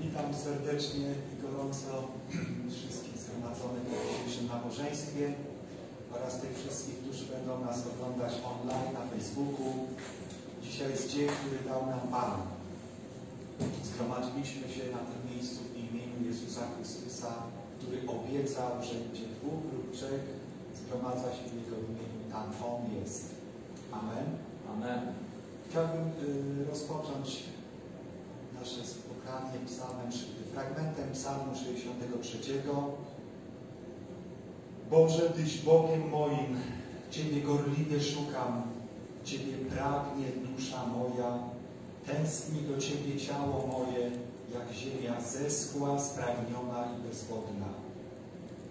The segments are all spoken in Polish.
Witam serdecznie i gorąco wszystkich zgromadzonych w dzisiejszym nabożeństwie oraz tych wszystkich, którzy będą nas oglądać online na Facebooku. Dzisiaj jest dzień, który dał nam Pan. Zgromadziliśmy się na tym miejscu w imieniu Jezusa Chrystusa, który obiecał, że gdzie dwóch lub trzech zgromadza się w Jego imieniu, tam On jest. Amen. Amen. Chciałbym y, rozpocząć nasze spotkanie psalmem, fragmentem psalmu 63. Boże, Tyś Bogiem moim, Ciebie gorliwie szukam, Ciebie pragnie dusza moja, tęskni do Ciebie ciało moje, jak ziemia zeschła, spragniona i bezwodna.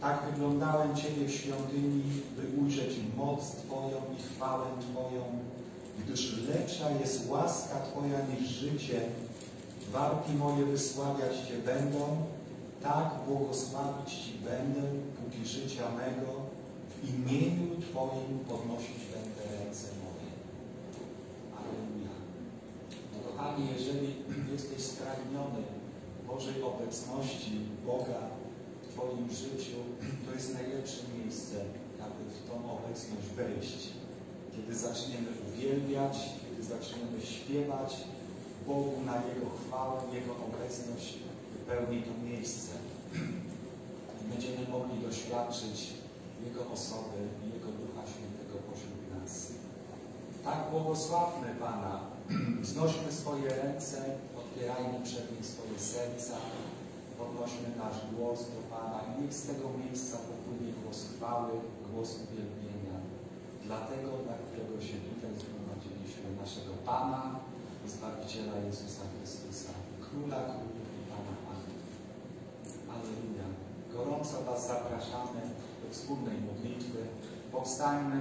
Tak wyglądałem Ciebie w świątyni, by ujrzeć moc Twoją i chwałę Twoją, gdyż lepsza jest łaska Twoja niż życie, warki moje wysławiać Cię będą, tak błogosławić Ci będę, póki życia mego, w imieniu Twoim podnosić będę ręce moje. Aleluja. No kochani, jeżeli jesteś spragniony Bożej obecności, Boga w Twoim życiu, to jest najlepsze miejsce, aby w tą obecność wejść. Kiedy zaczniemy uwielbiać, kiedy zaczniemy śpiewać Bogu na Jego chwałę, Jego obecność wypełni to miejsce. I będziemy mogli doświadczyć Jego osoby i Jego Ducha Świętego pośród nas. Tak błogosławmy Pana, wznośmy swoje ręce, otwierajmy przed Nim swoje serca, podnośmy nasz głos do Pana i niech z tego miejsca popłynie głos chwały, głos uwielbienia. Dlatego, dla którego się tutaj zgromadziliśmy, naszego Pana Zbawiciela Jezusa Chrystusa, Króla Królów i Pana Panów. Aleluja. Gorąco Was zapraszamy do wspólnej modlitwy. Powstańmy.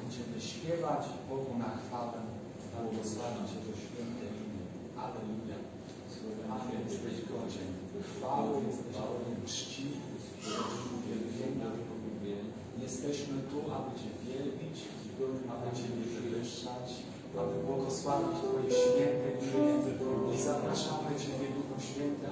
Będziemy śpiewać Bogu na chwałę, błogosławić Jego święte imię. Aleluja. Panie, jesteś godzien chwały, jesteś godzien czci, uwielbienia. Jesteśmy tu, aby Cię wielbić, aby Cię wywyższać, aby błogosławić Twoje święte. I zapraszamy Ciebie, Duchu Święty,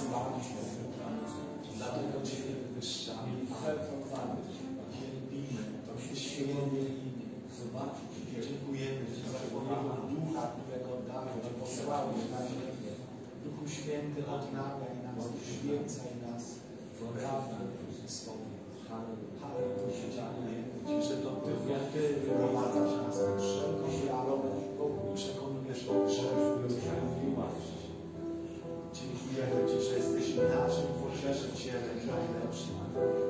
zbawił. Dlatego Ciebie wywyższamy, wielbimy, to święte imię. Dziękujemy Ci za Twojego Ducha, którego dałeś, posłałeś na ziemię. Duchu Święty, odnawiaj nas, uświęcaj nas prawdę Tobą. Halleluja, dziękujemy Ci, że to Ty, Ty wyprowadzasz nas na wszelką wiarę i przekonujesz do grzechu i sprawiedliwości. Dziękujemy Ci, że jesteś naszym pocieszycielem najlepszym.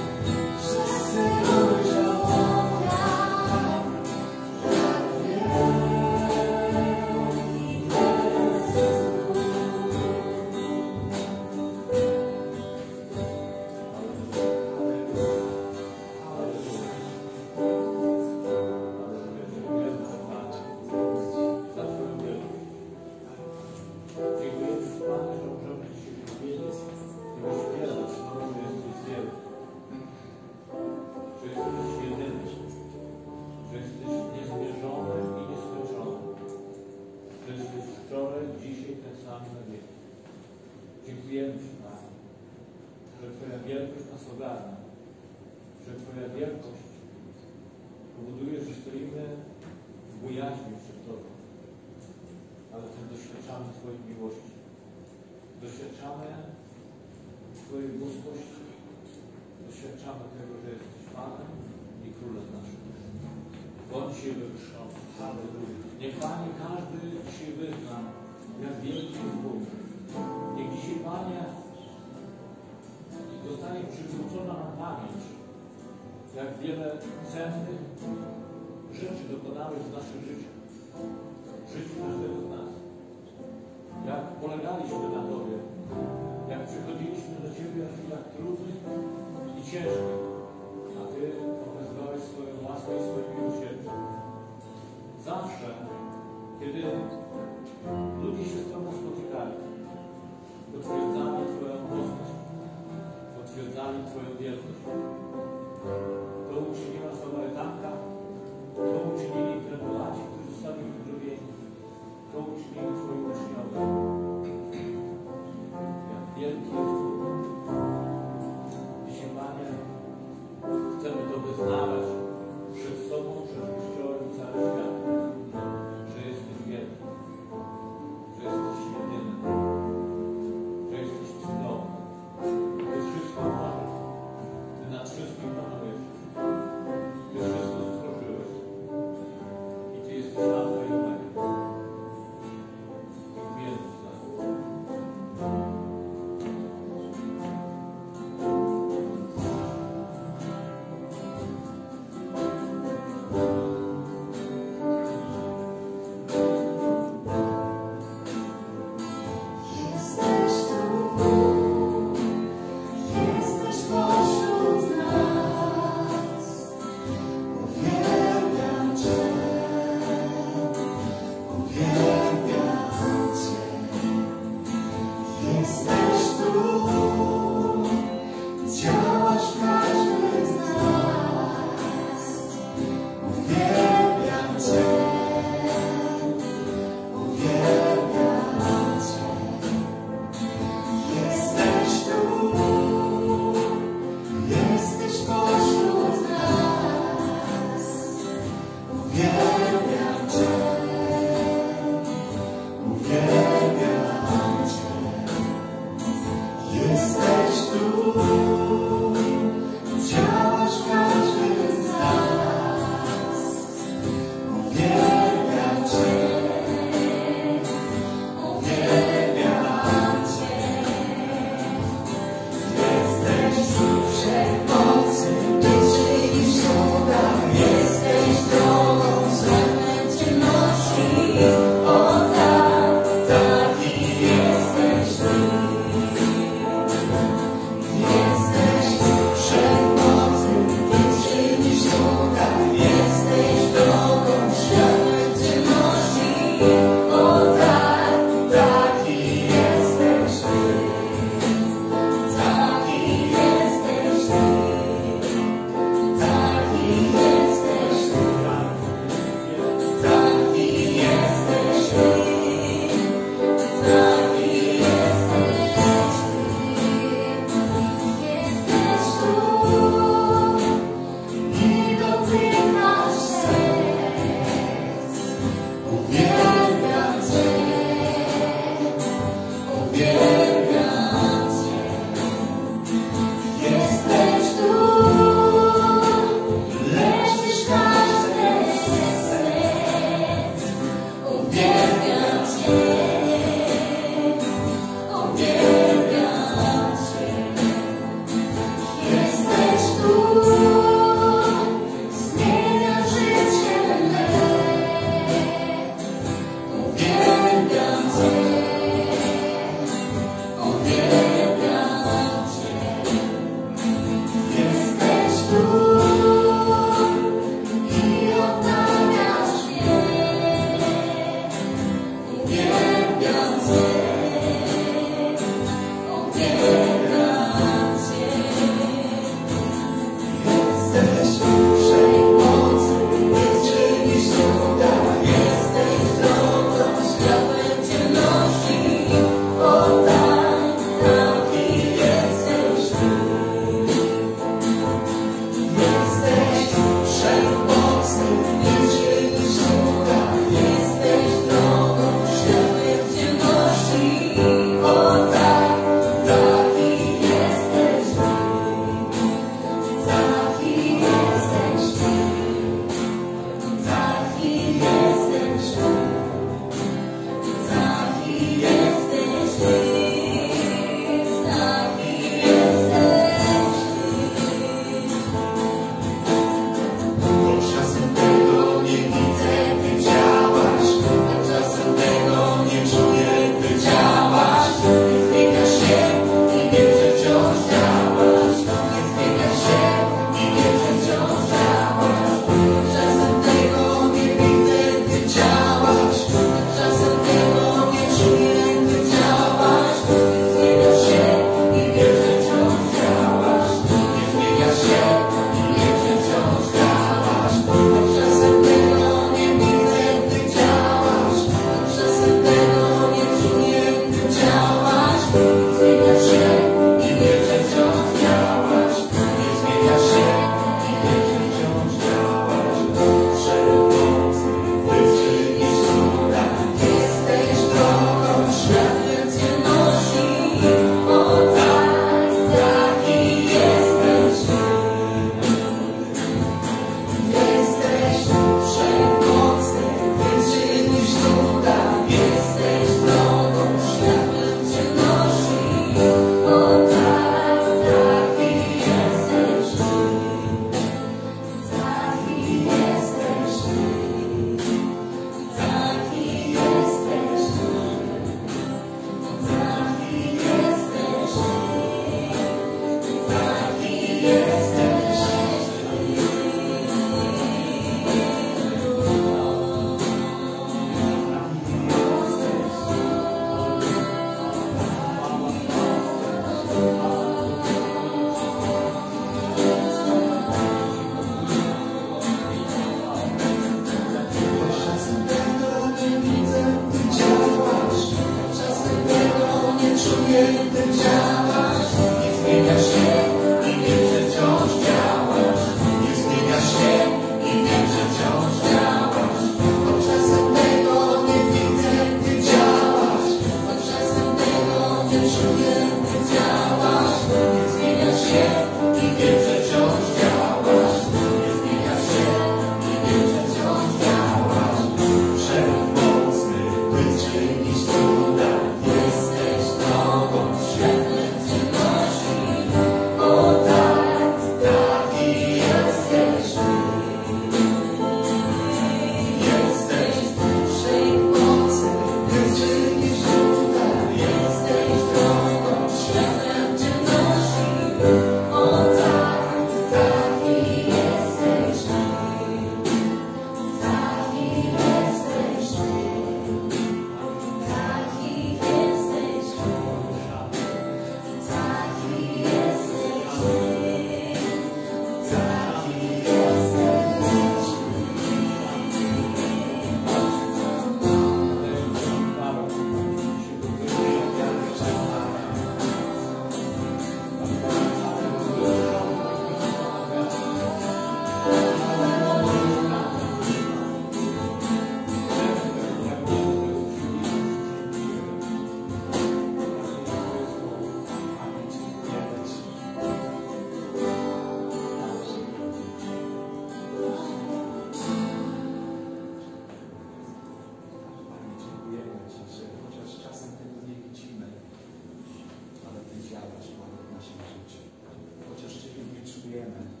Amen.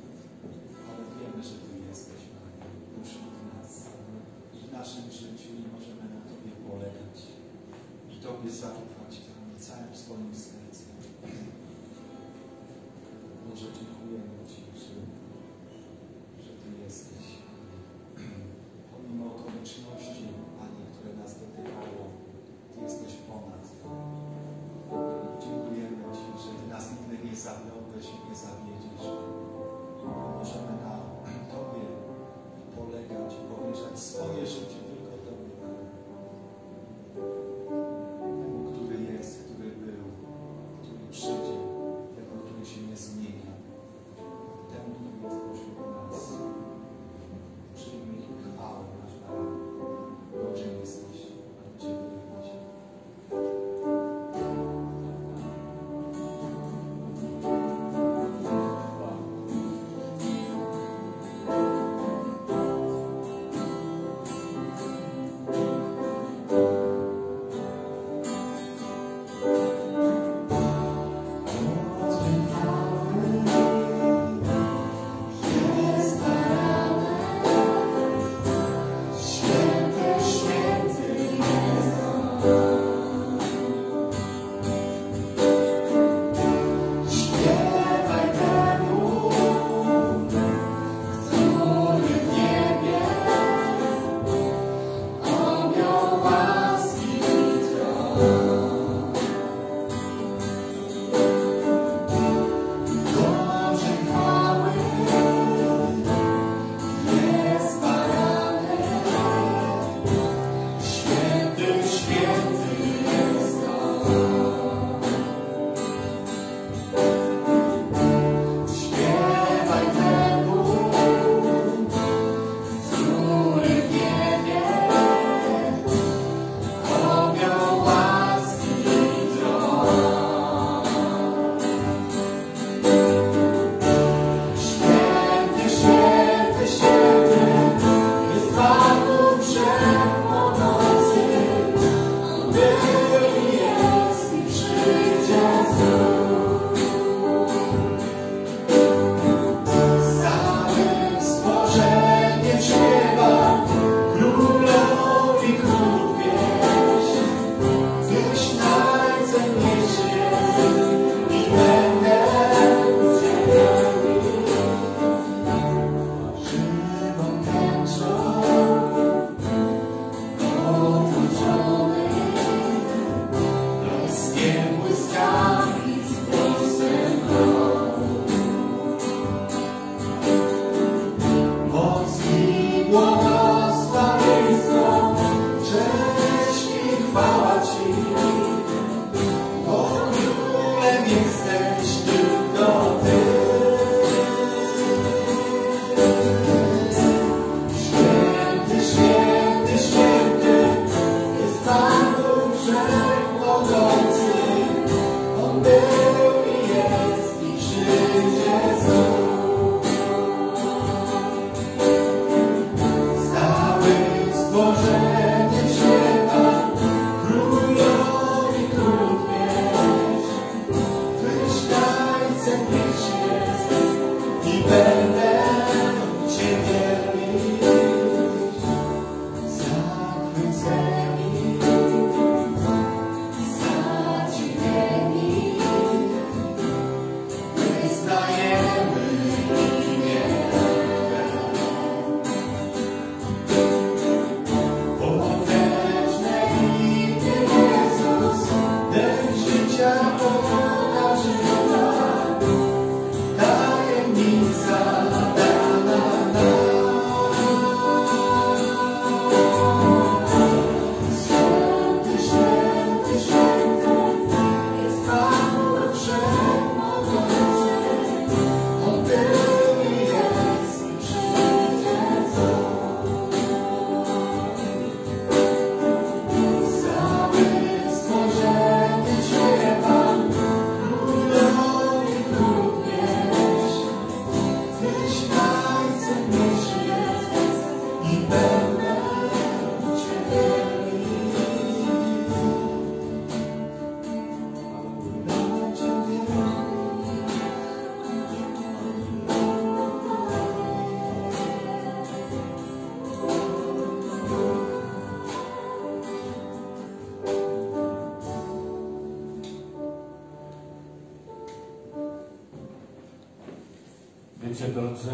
Drodzy,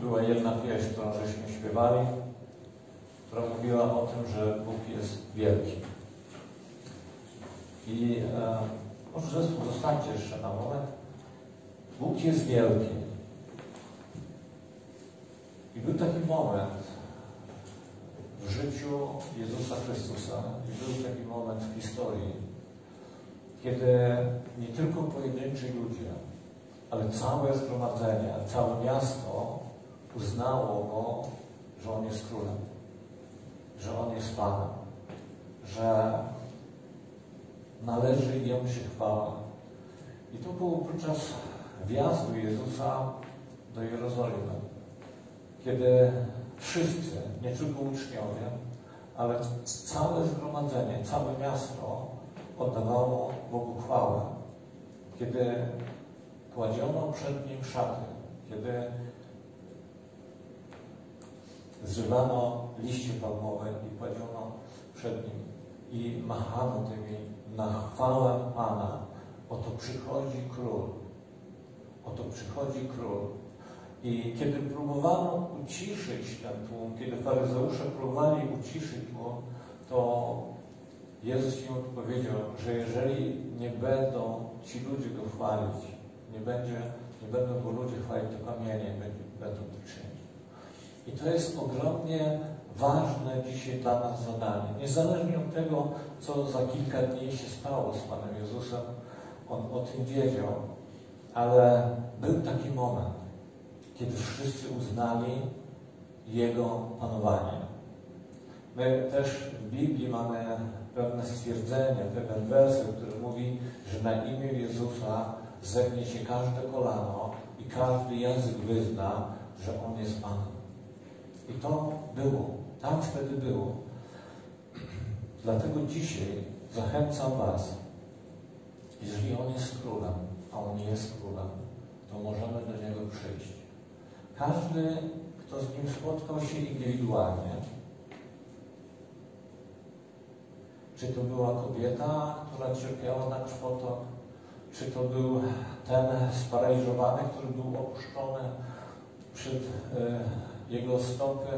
była jedna pieśń, którą żeśmy śpiewali, która mówiła o tym, że Bóg jest wielki. I e, może zespół zostańcie jeszcze na moment. Bóg jest wielki. I był taki moment w życiu Jezusa Chrystusa, i był taki moment w historii, kiedy nie tylko pojedynczy ludzie, ale całe zgromadzenie, całe miasto uznało Go, że On jest królem, że On jest Panem, że należy Jemu się chwała. I to było podczas wjazdu Jezusa do Jerozolimy, kiedy wszyscy, nie tylko uczniowie, ale całe zgromadzenie, całe miasto oddawało Bogu chwałę. Kiedy kładziono przed Nim szaty, kiedy zżywano liście palmowe i kładziono przed Nim i machano tymi na chwałę Pana. Oto przychodzi Król. Oto przychodzi Król. I kiedy próbowano uciszyć ten tłum, kiedy faryzeusze próbowali uciszyć tłum, to Jezus im odpowiedział, że jeżeli nie będą ci ludzie go chwalić, nie, będzie, nie będą go ludzie chwalić, to kamienie będą to czynić. I to jest ogromnie ważne dzisiaj dla nas zadanie. Niezależnie od tego, co za kilka dni się stało z Panem Jezusem, On o tym wiedział, ale był taki moment, kiedy wszyscy uznali Jego panowanie. My też w Biblii mamy pewne stwierdzenie, pewien werset, który mówi, że na imię Jezusa zegnie się każde kolano i każdy język wyzna, że On jest Panem. I to było. Tam wtedy było. Dlatego dzisiaj zachęcam Was, jeżeli On jest królem, a On jest królem, to możemy do Niego przyjść. Każdy, kto z Nim spotkał się indywidualnie, czy to była kobieta, która cierpiała na krwotok, czy to był ten sparaliżowany, który był opuszczony przed y, jego stopy,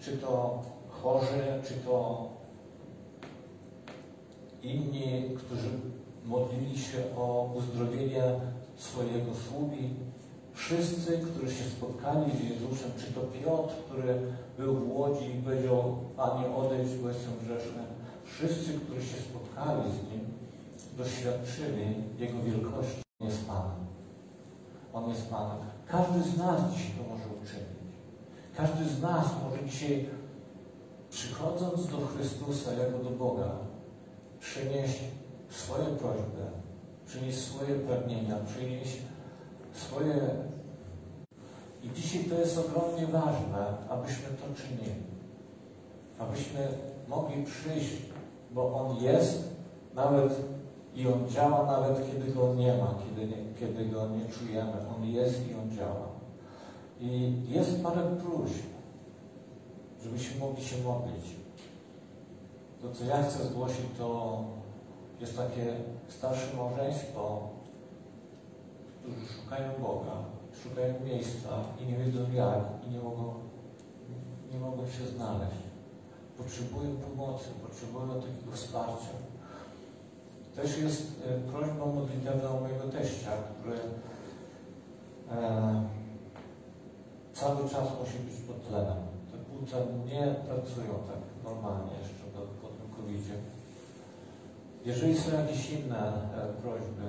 czy to chorzy, czy to inni, którzy modlili się o uzdrowienie swojego sługi. Wszyscy, którzy się spotkali z Jezusem, czy to Piotr, który był w Łodzi i powiedział, Panie odejdź, bo jestem grzeszny. Wszyscy, którzy się spotkali z Nim, doświadczyli Jego wielkości. On jest Panem. On jest Panem. Każdy z nas dzisiaj to może uczynić. Każdy z nas może dzisiaj, przychodząc do Chrystusa jako do Boga, przynieść swoje prośby, przynieść swoje pragnienia, przynieść swoje. I dzisiaj to jest ogromnie ważne, abyśmy to czynili. Abyśmy mogli przyjść, bo On jest, nawet i On działa, nawet kiedy Go nie ma, kiedy, nie, kiedy Go nie czujemy. On jest i On działa. I jest parę próśb, żebyśmy mogli się modlić. To, co ja chcę zgłosić, to jest takie starsze małżeństwo, którzy szukają Boga, szukają miejsca i nie wiedzą jak, i nie mogą, nie mogą się znaleźć. Potrzebują pomocy, potrzebują takiego wsparcia. Też jest e, prośbą modlitewną mojego teścia, który e, cały czas musi być pod tlenem. Te płuca nie pracują tak normalnie jeszcze po, tym covid -zie. Jeżeli są jakieś inne e, prośby,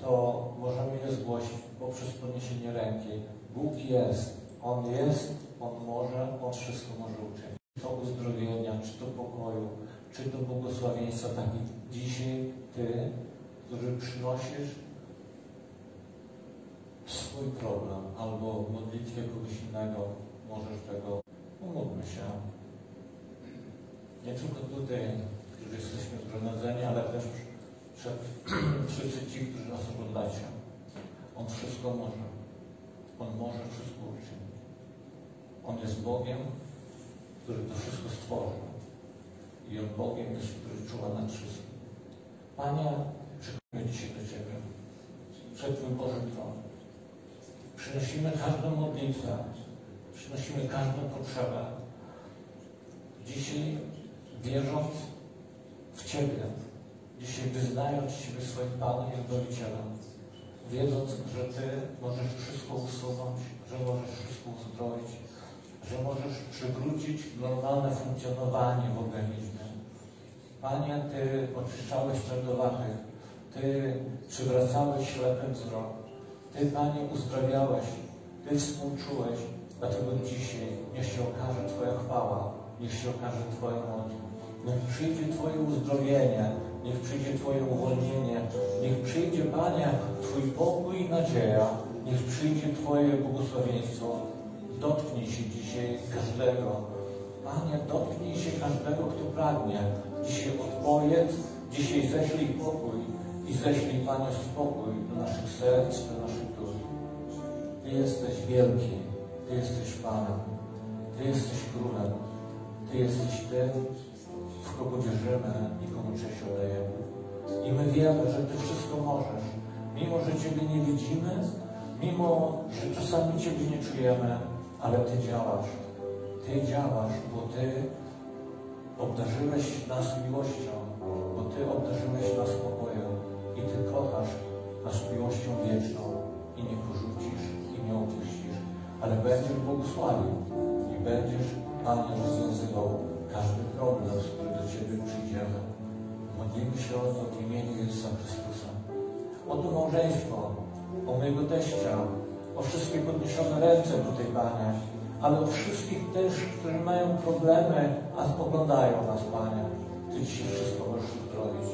to możemy je zgłosić poprzez podniesienie ręki. Bóg jest, On jest, On może, On wszystko może uczynić. Czy to uzdrowienia, czy to pokoju, czy to błogosławieństwa, tak i dzisiaj Ty, który przynosisz swój problem albo w modlitwie kogoś innego możesz tego. Pomódlmy się. Nie tylko tutaj, którzy jesteśmy zgromadzeni, ale też przed wszyscy ci, którzy nas oglądacie. On wszystko może. On może wszystko uczynić. On jest Bogiem, który to wszystko stworzył. I On Bogiem jest, który czuwa nad wszystkim. Panie, przychodzimy dzisiaj do Ciebie. Przed Twój Boży tron Przynosimy każdą modlitwę, przynosimy każdą potrzebę. Dzisiaj wierząc w Ciebie, dzisiaj wyznając Ciebie swoim Panem i Zbawicielem, wiedząc, że Ty możesz wszystko usunąć, że możesz wszystko uzdrowić, że możesz przywrócić normalne funkcjonowanie w organizmie. Panie, Ty oczyszczałeś tędowatych, Ty przywracałeś ślepym wzrok, Ty, Panie, uzdrawiałeś, Ty współczułeś, dlatego dzisiaj niech się okaże Twoja chwała, niech się okaże Twoja moc. Niech przyjdzie Twoje uzdrowienie, niech przyjdzie Twoje uwolnienie, niech przyjdzie, Panie, Twój pokój i nadzieja, niech przyjdzie Twoje błogosławieństwo. Dotknij się dzisiaj każdego. Panie, dotknij się każdego, kto pragnie. Dzisiaj odpowiedz, dzisiaj ześlij pokój i ześlij, Panie, spokój do naszych serc, do naszych dusz. Ty jesteś wielki, Ty jesteś Panem, Ty jesteś Królem, Ty jesteś tym, w kogo wierzymy i komu cześć oddajemy. I my wiemy, że Ty wszystko możesz. Mimo, że Ciebie nie widzimy, mimo, że czasami Ciebie nie czujemy, ale Ty działasz. Ty działasz, bo Ty obdarzyłeś nas miłością, bo Ty obdarzyłeś nas pokojem i Ty kochasz nas miłością wieczną i nie porzucisz i nie opuścisz, ale będziesz błogosławił i będziesz, Panie, rozwiązywał każdy problem, z do Ciebie przyjdziemy. Modlimy się o to w imieniu Jezusa Chrystusa. O to małżeństwo, o mojego teścia, o wszystkie podniesione ręce tutaj, Panie, ale o wszystkich też, którzy mają problemy, a oglądają nas, Panie. Ty dzisiaj wszystko możesz uzdrowić.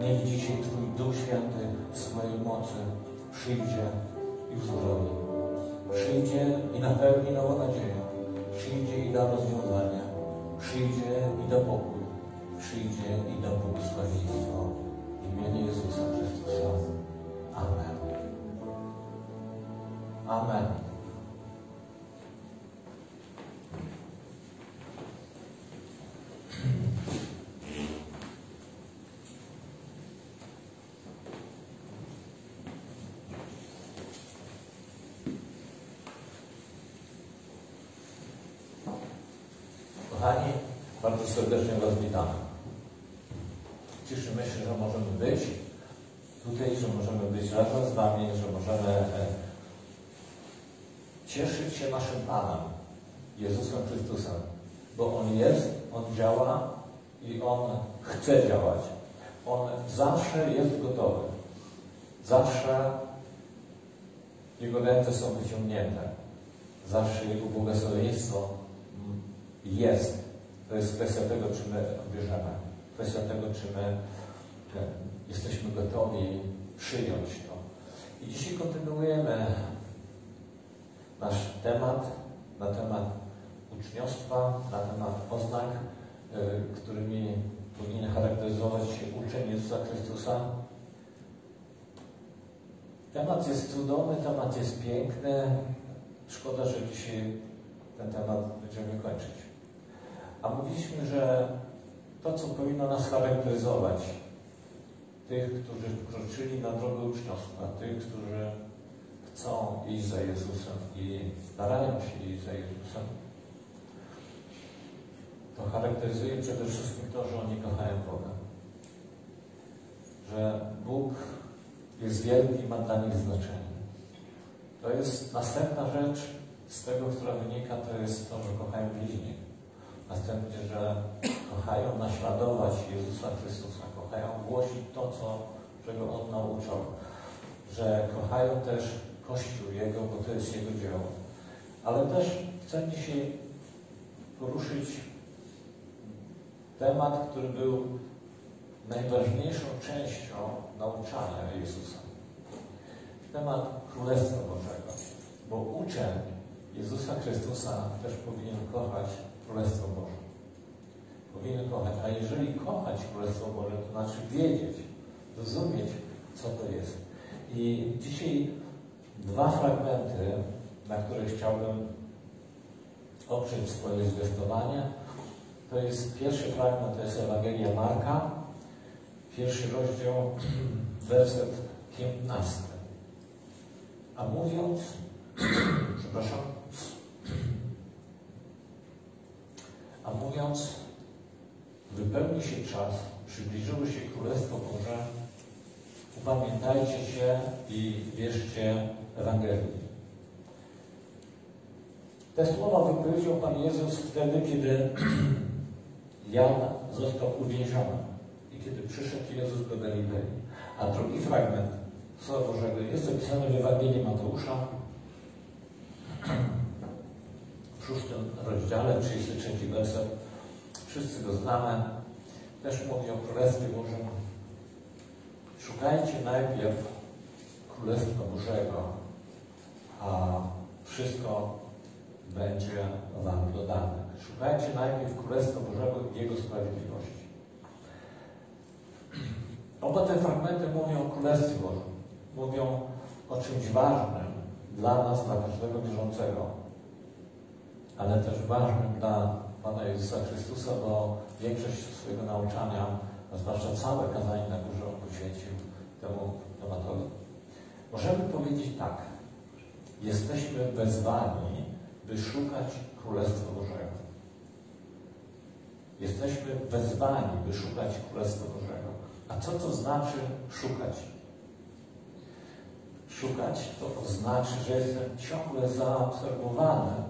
Niech dzisiaj Twój Duch Święty w swojej mocy przyjdzie i uzdrowi. Przyjdzie i napełni nową nadzieję. Przyjdzie i da rozwiązanie. Przyjdzie i da pokój. Przyjdzie i da błogosławieństwo. W imieniu Jezusa Chrystusa. Amen. Amen. Kochani, bardzo serdecznie Was witamy. Cieszymy się, że możemy być tutaj, że możemy być razem z Wami, że możemy e, cieszyć się naszym Panem, Jezusem Chrystusem, bo On jest, On działa i On chce działać. On zawsze jest gotowy. Zawsze Jego ręce są wyciągnięte. Zawsze Jego błogosławieństwo jest. To jest kwestia tego, czy my bierzemy. Kwestia tego, czy my e, jesteśmy gotowi przyjąć to. I dzisiaj kontynuujemy nasz temat na temat uczniostwa, na temat oznak, y, którymi powinien charakteryzować się uczeń Jezusa Chrystusa. Temat jest cudowny, temat jest piękny. Szkoda, że dzisiaj ten temat będziemy kończyć. A mówiliśmy, że to, co powinno nas charakteryzować, tych, którzy wkroczyli na drogę uczniostwa, tych, którzy chcą iść za Jezusem i starają się iść za Jezusem, to charakteryzuje przede wszystkim to, że oni kochają Boga. Że Bóg jest wielki i ma dla nich znaczenie. To jest następna rzecz z tego, która wynika, to jest to, że kochają bliźnich. Następnie, że kochają naśladować Jezusa Chrystusa, kochają głosić to, co, czego On nauczał, że kochają też Kościół Jego, bo to jest Jego dzieło. Ale też chcę dzisiaj poruszyć temat, który był najważniejszą częścią nauczania Jezusa. Temat Królestwa Bożego. Bo uczeń Jezusa Chrystusa też powinien kochać Królestwo Boże. Powinien kochać. A jeżeli kochać Królestwo Boże, to znaczy wiedzieć, rozumieć, co to jest. I dzisiaj dwa fragmenty, na które chciałbym oprzeć swoje zwiastowanie. To jest pierwszy fragment, to jest Ewangelia Marka, pierwszy rozdział, werset 15. A mówiąc, Przepraszam. A mówiąc, wypełni się czas, przybliżyło się Królestwo Boże, upamiętajcie się i wierzcie Ewangelii. Te słowa wypowiedział Pan Jezus wtedy, kiedy Jan został uwięziony i kiedy przyszedł Jezus do Galilei. A drugi fragment Słowa Bożego jest zapisany w Ewangelii Mateusza szóstym rozdziale, 33 werset. Wszyscy go znamy. Też mówi o Królestwie Bożym. Szukajcie najpierw Królestwa Bożego, a wszystko będzie wam dodane. Szukajcie najpierw Królestwa Bożego i Jego sprawiedliwości. Oba te fragmenty mówią o Królestwie Bożym. Mówią o czymś ważnym dla nas, dla każdego wierzącego, ale też ważnym dla Pana Jezusa Chrystusa, bo większość swojego nauczania, a zwłaszcza całe kazanie na górze on poświęcił temu tematowi. Możemy powiedzieć tak. Jesteśmy wezwani, by szukać Królestwa Bożego. Jesteśmy wezwani, by szukać Królestwa Bożego. A co to znaczy szukać? Szukać to oznacza, że jestem ciągle zaabsorbowany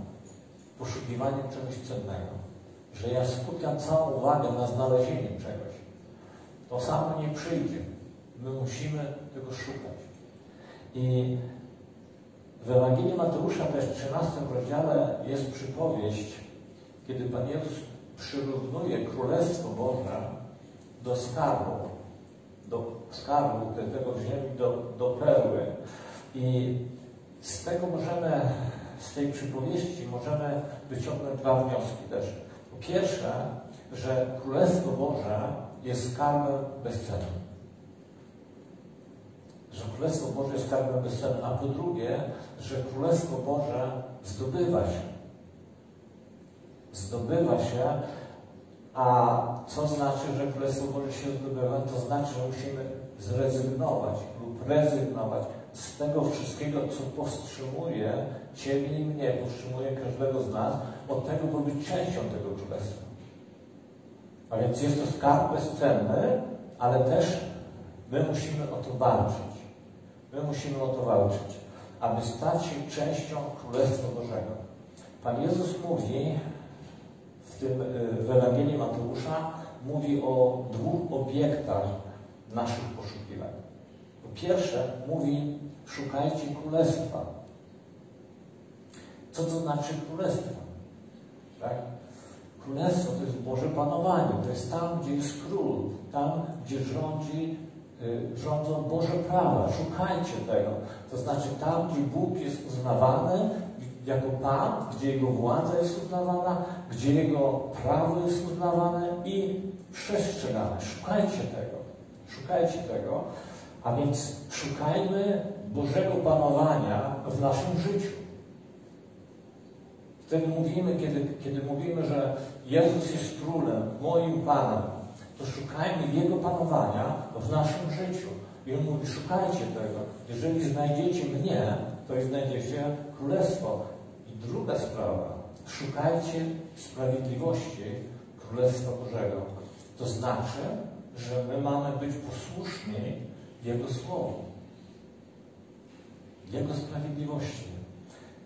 poszukiwaniem czegoś cennego. Że ja skupiam całą uwagę na znalezieniu czegoś. To samo nie przyjdzie. My musimy tego szukać. I w Ewangelii Mateusza też w 13 rozdziale jest przypowieść, kiedy Pan Jezus przyrównuje Królestwo Boże do skarbu, do skarbu tego w ziemi, do, do perły. I z tego możemy, z tej przypowieści możemy wyciągnąć dwa wnioski też. Pierwsze, że Królestwo Boże jest skarbem bezcennym. Że Królestwo Boże jest skarbem bezcennym. A po drugie, że Królestwo Boże zdobywa się. Zdobywa się, a co znaczy, że Królestwo Boże się zdobywa? To znaczy, że musimy zrezygnować lub rezygnować z tego wszystkiego, co powstrzymuje Ciebie i mnie, powstrzymuje każdego z nas od tego, by być częścią tego Królestwa. A więc jest to skarb bezcenny, ale też my musimy o to walczyć. My musimy o to walczyć, aby stać się częścią Królestwa Bożego. Pan Jezus mówi w tym w Ewangelii Mateusza mówi o dwóch obiektach naszych poszukiwań. Po pierwsze mówi szukajcie królestwa. Co to znaczy królestwo? Tak? Królestwo to jest Boże panowanie. To jest tam, gdzie jest król. Tam, gdzie rządzi, y, rządzą Boże prawa. Szukajcie tego. To znaczy tam, gdzie Bóg jest uznawany jako Pan, gdzie Jego władza jest uznawana, gdzie Jego prawo jest uznawane i przestrzegane. Szukajcie tego. Szukajcie tego. A więc szukajmy Bożego panowania w naszym życiu. Wtedy mówimy, kiedy, kiedy mówimy, że Jezus jest królem, moim Panem, to szukajmy Jego panowania w naszym życiu. I On mówi, szukajcie tego. Jeżeli znajdziecie mnie, to i znajdziecie królestwo. I druga sprawa, szukajcie sprawiedliwości Królestwa Bożego. To znaczy, że my mamy być posłuszni Jego Słowu, Jego sprawiedliwości.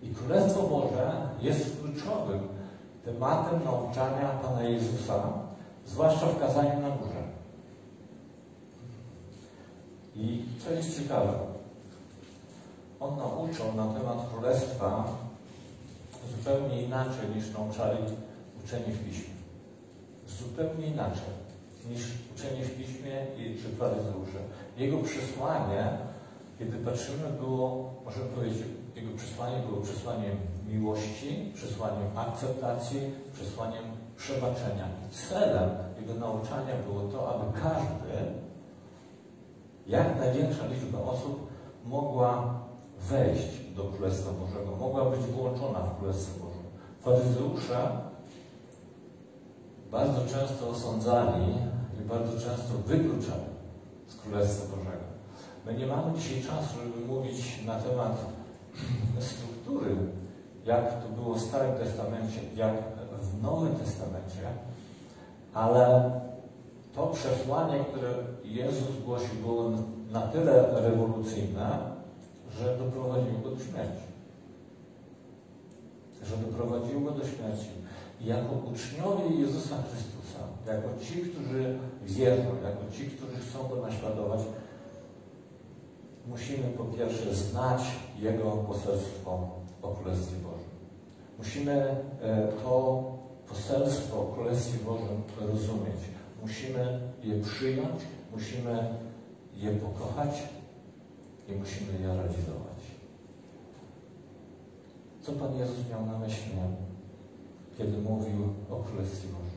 I Królestwo Boże jest kluczowym tematem nauczania Pana Jezusa, zwłaszcza w kazaniu na górze. I co jest ciekawe, On nauczał na temat Królestwa zupełnie inaczej niż nauczali uczeni w Piśmie. Zupełnie inaczej niż uczenie w Piśmie i czy faryzeusze. Jego przesłanie, kiedy patrzymy, było, możemy powiedzieć, jego przesłanie było przesłaniem miłości, przesłaniem akceptacji, przesłaniem przebaczenia. I celem jego nauczania było to, aby każdy, jak największa liczba osób mogła wejść do Królestwa Bożego, mogła być włączona w Królestwo Boże. Faryzeusze bardzo często osądzali i bardzo często wykluczali z Królestwa Bożego. My nie mamy dzisiaj czasu, żeby mówić na temat struktury, jak to było w Starym Testamencie, jak w Nowym Testamencie, ale to przesłanie, które Jezus głosił, było na tyle rewolucyjne, że doprowadziło go do śmierci. Że doprowadziło go do śmierci. I jako uczniowie Jezusa Chrystusa, jako ci, którzy wierzą, jako ci, którzy chcą go naśladować, musimy po pierwsze znać Jego poselstwo o Królestwie Bożym. Musimy e, to poselstwo o Królestwie Bożym rozumieć. Musimy je przyjąć, musimy je pokochać i musimy je realizować. Co Pan Jezus miał na myśli, kiedy mówił o Królestwie Bożym?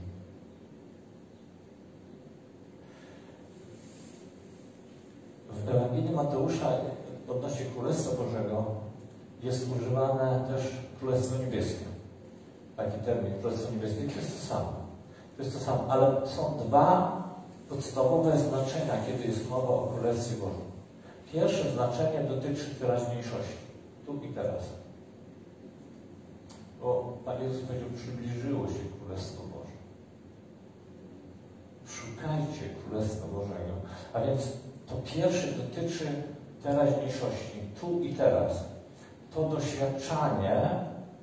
W Ewangelii Mateusza odnośnie Królestwa Bożego jest używane też Królestwo Niebieskie. Taki termin, Królestwo Niebieskie, to jest to samo. To jest to samo, ale są dwa podstawowe znaczenia, kiedy jest mowa o Królestwie Bożym. Pierwsze znaczenie dotyczy teraźniejszości, tu i teraz. Bo Pan Jezus powiedział, przybliżyło się Królestwo Boże. Szukajcie Królestwa Bożego. A więc to pierwsze dotyczy teraźniejszości, tu i teraz. To doświadczanie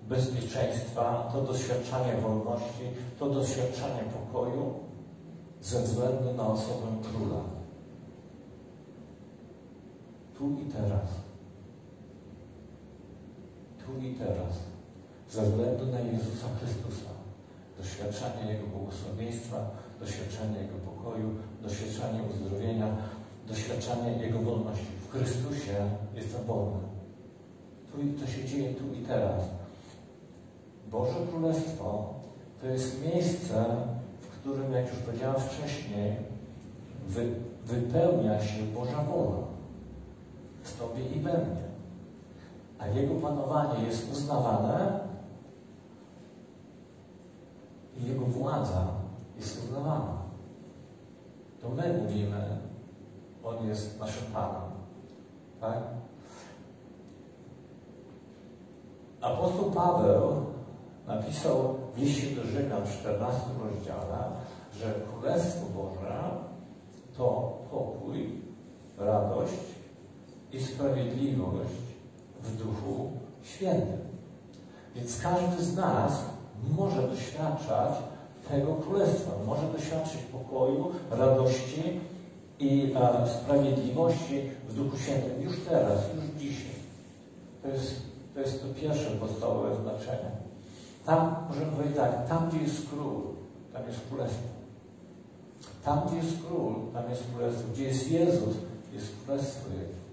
bezpieczeństwa, to doświadczanie wolności, to doświadczanie pokoju ze względu na osobę króla. Tu i teraz. Tu i teraz. Ze względu na Jezusa Chrystusa. Doświadczanie Jego błogosławieństwa, doświadczanie Jego pokoju, doświadczanie uzdrowienia, doświadczanie Jego wolności. W Chrystusie jestem wolny. Tu, to się dzieje tu i teraz. Boże Królestwo to jest miejsce, w którym, jak już powiedziałem wcześniej, wy, wypełnia się Boża wola w Tobie i we mnie. A Jego panowanie jest uznawane i Jego władza jest uznawana. To my mówimy, On jest naszym Panem. Tak? Apostoł Paweł napisał w liście do Rzymian w 14 rozdziale, że Królestwo Boże to pokój, radość i sprawiedliwość w Duchu Świętym. Więc każdy z nas może doświadczać tego Królestwa, może doświadczyć pokoju, radości i e, sprawiedliwości w Duchu Świętym już teraz, już dzisiaj. To jest, to jest to pierwsze podstawowe znaczenie. Tam, możemy powiedzieć tak, tam gdzie jest król, tam jest królestwo. Tam gdzie jest król, tam jest królestwo. Gdzie jest Jezus, jest królestwo Jego.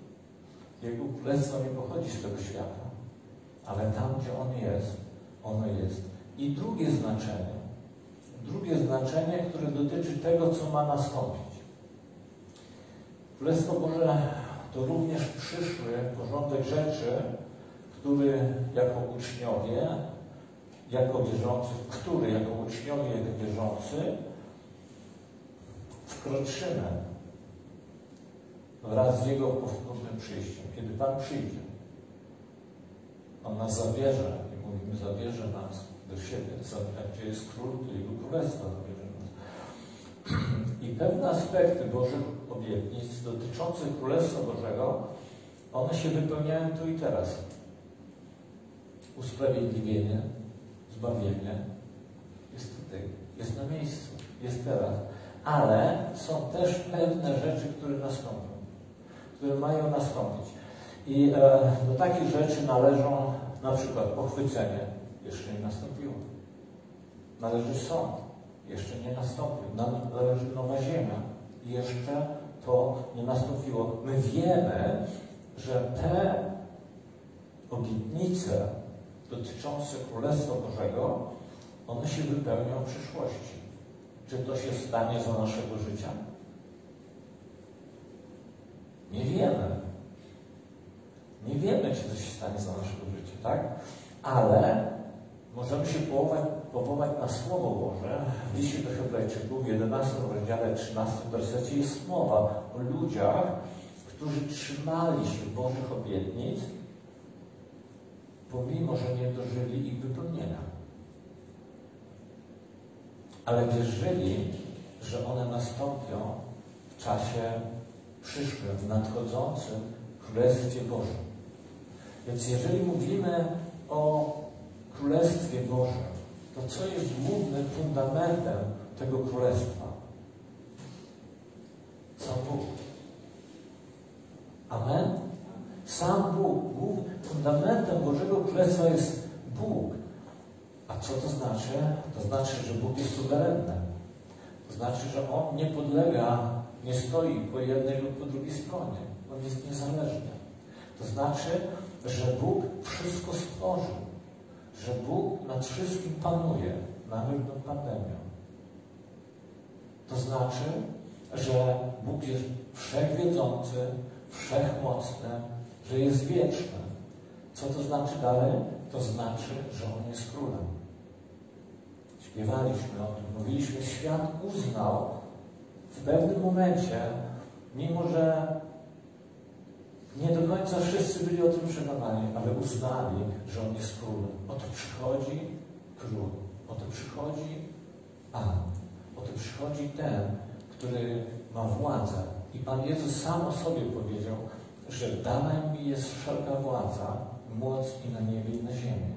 Jego królestwo nie pochodzi z tego świata, ale tam, gdzie On jest, ono jest. I drugie znaczenie, drugie znaczenie, które dotyczy tego, co ma nastąpić. Królestwo Boże to również przyszły porządek rzeczy, który jako uczniowie jako wierzący, który jako uczniowie, jako wierzący wkroczymy wraz z Jego powtórnym przyjściem. Kiedy Pan przyjdzie, On nas zabierze i mówimy, zabierze nas do siebie. Gdzie jest Król, to Jego nas. I pewne aspekty Bożych obietnic dotyczących Królestwa Bożego, one się wypełniają tu i teraz. Usprawiedliwienie, zbawienie jest tutaj, jest na miejscu, jest teraz. Ale są też pewne rzeczy, które nastąpią, które mają nastąpić. I e, do takich rzeczy należą na przykład pochwycenie, jeszcze nie nastąpiło. Należy sąd, jeszcze nie nastąpił. Należy nowa ziemia, jeszcze to nie nastąpiło. My wiemy, że te obietnice dotyczące Królestwa Bożego, one się wypełnią w przyszłości. Czy to się stanie za naszego życia? Nie wiemy. Nie wiemy, czy to się stanie za naszego życia, tak? Ale możemy się powołać, powołać na Słowo Boże. W liście do Hebrajczyków w 11 rozdziale 13 wersecie jest mowa o ludziach, którzy trzymali się Bożych obietnic pomimo że nie dożyli ich wypełnienia. Ale wierzyli, że one nastąpią w czasie przyszłym, w nadchodzącym Królestwie Bożym. Więc jeżeli mówimy o Królestwie Bożym, to co jest głównym fundamentem tego Królestwa? Sam Bóg. Amen? Sam Bóg. Fundamentem Bożego Królestwa jest Bóg. A co to znaczy? To znaczy, że Bóg jest suwerenny. To znaczy, że On nie podlega, nie stoi po jednej lub po drugiej stronie. On jest niezależny. To znaczy, że Bóg wszystko stworzył. Że Bóg nad wszystkim panuje, nawet nad pandemią. To znaczy, że Bóg jest wszechwiedzący, wszechmocny, że jest wieczny. Co to znaczy dalej? To znaczy, że On jest królem. Śpiewaliśmy o tym, mówiliśmy, świat uznał w pewnym momencie, mimo że nie do końca wszyscy byli o tym przekonani, ale uznali, że On jest królem. Oto przychodzi król, oto przychodzi Pan, oto przychodzi ten, który ma władzę. I Pan Jezus sam o sobie powiedział, że dana mi jest wszelka władza, moc i na niebie i na ziemi.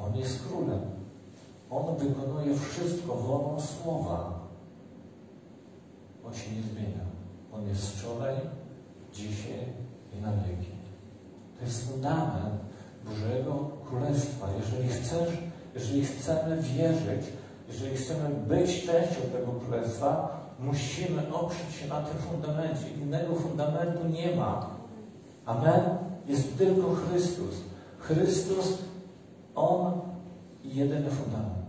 On jest królem. On wykonuje wszystko wolą słowa. On się nie zmienia. On jest wczoraj, dzisiaj na wieki. To jest fundament Bożego Królestwa. Jeżeli chcesz, jeżeli chcemy wierzyć, jeżeli chcemy być częścią tego Królestwa, musimy oprzeć się na tym fundamencie. Innego fundamentu nie ma. Amen? Jest tylko Chrystus. Chrystus, On i jedyny fundament.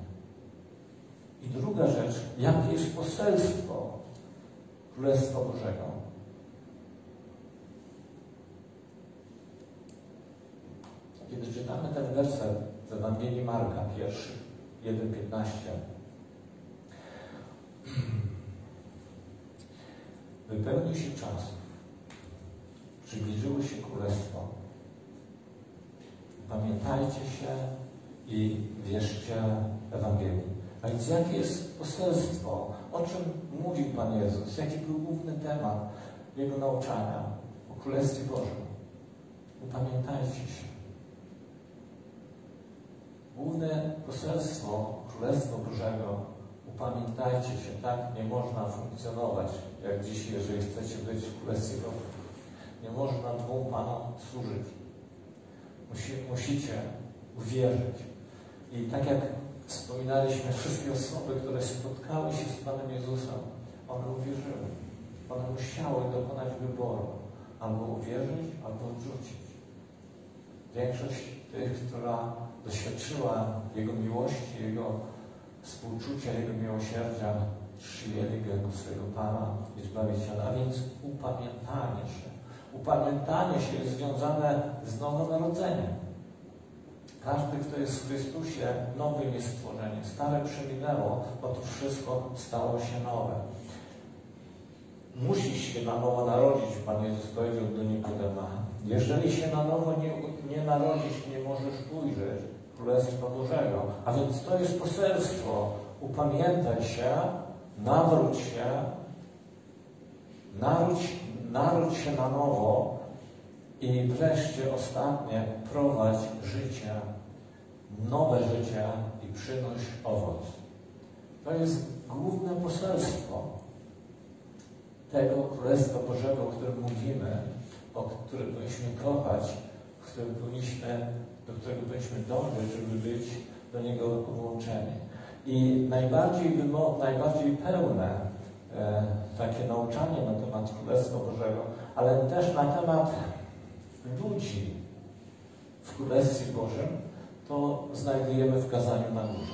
I druga rzecz, jakie jest poselstwo Królestwa Bożego? Kiedy czytamy ten werset z Ewangelii Marka, pierwszy, 1,15, wypełnił się czas, przybliżyło się Królestwo. Pamiętajcie się i wierzcie Ewangelii. A więc jakie jest poselstwo? O czym mówił Pan Jezus? Jaki był główny temat Jego nauczania o Królestwie Bożym? Upamiętajcie się. Główne poselstwo Królestwa Bożego upamiętajcie się, tak nie można funkcjonować jak dzisiaj, jeżeli chcecie być w Królestwie Bożym. Nie można dwóm Panom służyć. Musi, musicie uwierzyć. I tak jak Wspominaliśmy wszystkie osoby, które spotkały się z Panem Jezusem. One uwierzyły. One musiały dokonać wyboru. Albo uwierzyć, albo odrzucić. Większość tych, która doświadczyła Jego miłości, Jego współczucia, Jego miłosierdzia, przyjęli Go jako swojego Pana i Zbawiciela. A więc upamiętanie się. Upamiętanie się jest związane z nowonarodzeniem. Każdy, kto jest w Chrystusie, nowym jest stworzeniem. Stare przeminęło, otóż wszystko stało się nowe. Musisz się na nowo narodzić, Pan Jezus powiedział do Nikodema. Jeżeli się na nowo nie, nie narodzisz, nie możesz ujrzeć Królestwa Bożego. A więc to jest poselstwo. Upamiętaj się, nawróć się, naródź, naródź się na nowo i wreszcie ostatnie, prowadź życie, nowe życie i przynoś owoc. To jest główne poselstwo tego Królestwa Bożego, o którym mówimy, o którym powinniśmy kochać, w którym powinniśmy, do którego powinniśmy dążyć, żeby być do Niego włączeni. I najbardziej najbardziej pełne e, takie nauczanie na temat Królestwa Bożego, ale też na temat ludzi w Królestwie Bożym, to znajdujemy w kazaniu na górze.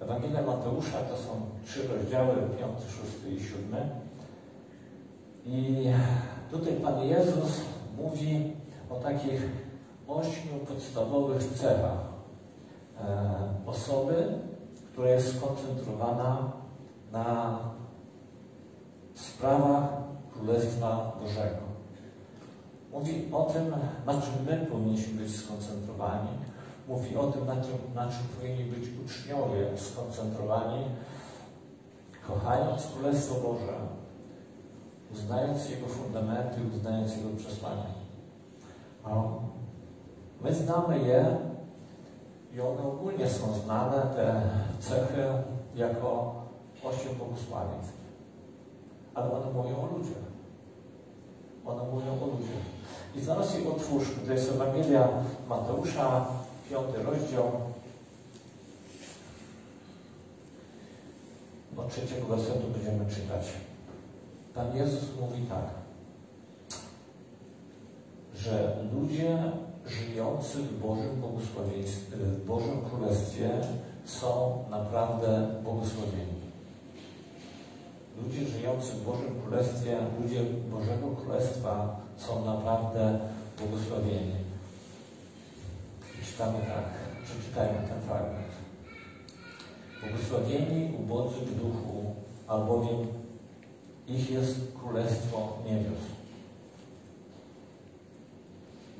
Ewangelia Mateusza to są trzy rozdziały, piąty, szósty i siódmy. I tutaj Pan Jezus mówi o takich ośmiu podstawowych cechach e, osoby, która jest skoncentrowana na sprawach Królestwa Bożego. Mówi o tym, na czym my powinniśmy być skoncentrowani. Mówi o tym, na czym, na czym powinni być uczniowie skoncentrowani, kochając Królestwo Boże, uznając Jego fundamenty, uznając Jego przesłania. My znamy je i one ogólnie są znane, te cechy, jako osiem błogosławieństw. Ale one mówią o ludziach. One mówią o ludziach. I zaraz je otwórzmy. To jest Ewangelia Mateusza, piąty rozdział. Od trzeciego wersetu będziemy czytać. Pan Jezus mówi tak, że ludzie żyjący w Bożym w Bożym Królestwie są naprawdę błogosławieni. Ludzie żyjący w Bożym Królestwie, ludzie Bożego Królestwa są naprawdę błogosławieni. Czytamy tak, przeczytajmy ten fragment. Błogosławieni ubodzy w duchu, albowiem ich jest Królestwo Niebios.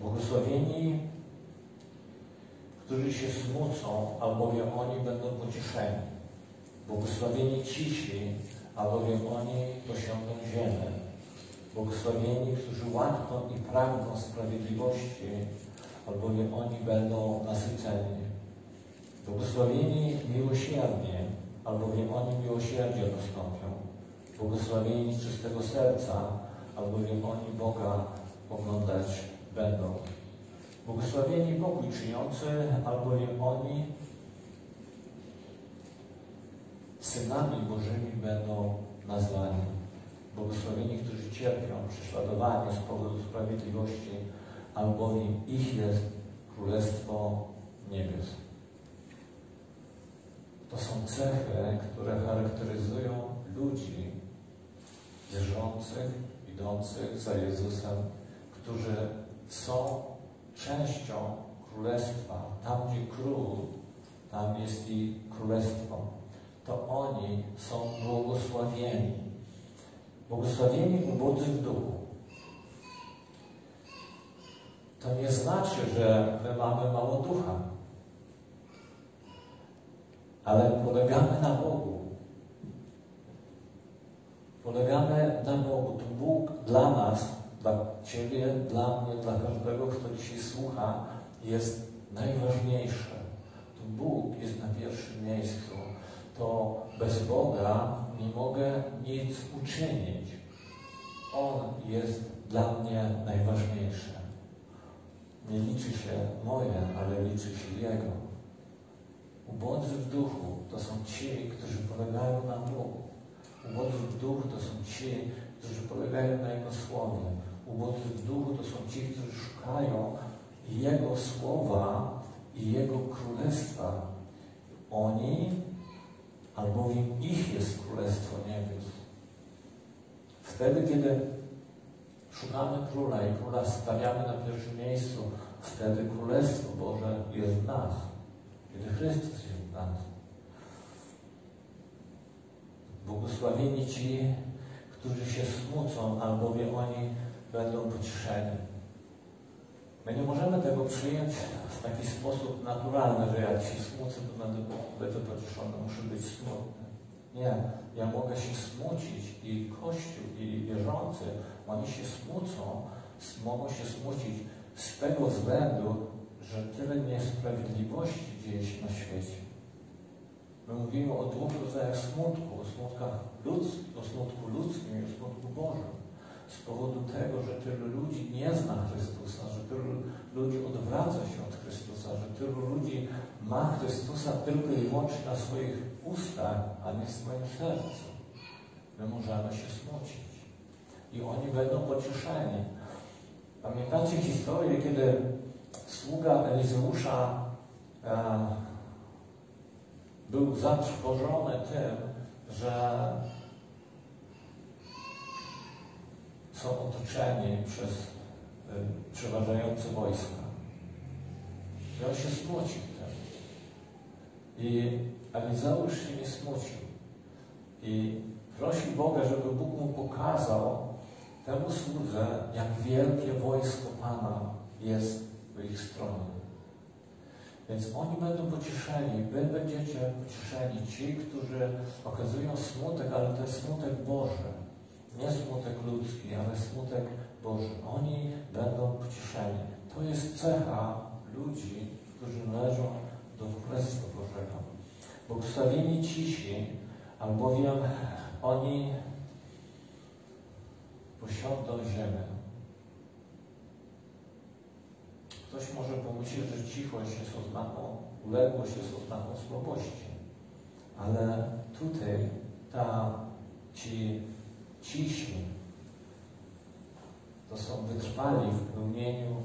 Błogosławieni, którzy się smucą, albowiem oni będą pocieszeni. Błogosławieni cisi, albowiem oni posiądą ziemię. Błogosławieni, którzy łatwo i pragną sprawiedliwości, albowiem oni będą nasyceni. Błogosławieni miłosiernie, albowiem oni miłosierdzie dostąpią. Błogosławieni z czystego serca, albowiem oni Boga oglądać będą. Błogosławieni pokój czyniący, albowiem oni synami Bożymi będą nazwani. Błogosławieni, którzy cierpią prześladowanie z powodu sprawiedliwości, albowiem ich jest Królestwo Niebios. To są cechy, które charakteryzują ludzi wierzących, idących za Jezusem, którzy są częścią Królestwa. Tam, gdzie Król, tam jest i Królestwo. To oni są błogosławieni. Błogosławieni ubodzy duchu. To nie znaczy, że my mamy mało ducha. Ale polegamy na Bogu. Polegamy na Bogu. To Bóg dla nas dla Ciebie, dla mnie, dla każdego, kto dzisiaj słucha, jest najważniejsze. To Bóg jest na pierwszym miejscu. To bez Boga nie mogę nic uczynić. On jest dla mnie najważniejszy. Nie liczy się moje, ale liczy się Jego. Ubodzy w duchu to są ci, którzy polegają na Bogu. Ubodzy w duchu to są ci, którzy polegają na Jego Słowie ubodzy w duchu to są ci, którzy szukają Jego Słowa i Jego Królestwa. Oni, albowiem ich jest Królestwo Niebios. Wtedy, kiedy szukamy Króla i Króla stawiamy na pierwszym miejscu, wtedy Królestwo Boże jest w nas. Kiedy Chrystus jest w nas. Błogosławieni ci, którzy się smucą, albowiem oni będą pocieszeni. My nie możemy tego przyjąć w taki sposób naturalny, że jak się smucę, to będę, będę pocieszony, muszę być smutny. Nie, ja mogę się smucić i Kościół, i wierzący, oni się smucą, mogą się smucić z tego względu, że tyle niesprawiedliwości dzieje się na świecie. My mówimy o dwóch rodzajach smutku, o o smutku ludzkim i o smutku Bożym z powodu tego, że tylu ludzi nie zna Chrystusa, że tylu ludzi odwraca się od Chrystusa, że tylu ludzi ma Chrystusa tylko i wyłącznie na swoich ustach, a nie w swoim sercu. My możemy się smucić. I oni będą pocieszeni. Pamiętacie historię, kiedy sługa Elizeusza e, był zatrwożony tym, że są otoczeni przez przeważające wojska. I on się smucił tym. I Elizeusz się nie smucił. I prosi Boga, żeby Bóg mu pokazał, temu słudze, jak wielkie wojsko Pana jest po ich stronie. Więc oni będą pocieszeni, wy będziecie pocieszeni, ci, którzy okazują smutek, ale to jest smutek Boży. Nie smutek ludzki, ale smutek Boży. Oni będą pocieszeni. To jest cecha ludzi, którzy należą do Królestwa Bożego. Błogosławieni cisi, albowiem oni posiądą ziemię. Ktoś może pomyśleć, że cichość jest oznaką, uległość jest oznaką słabości. Ale tutaj ta, ci cisi to są wytrwali w pełnieniu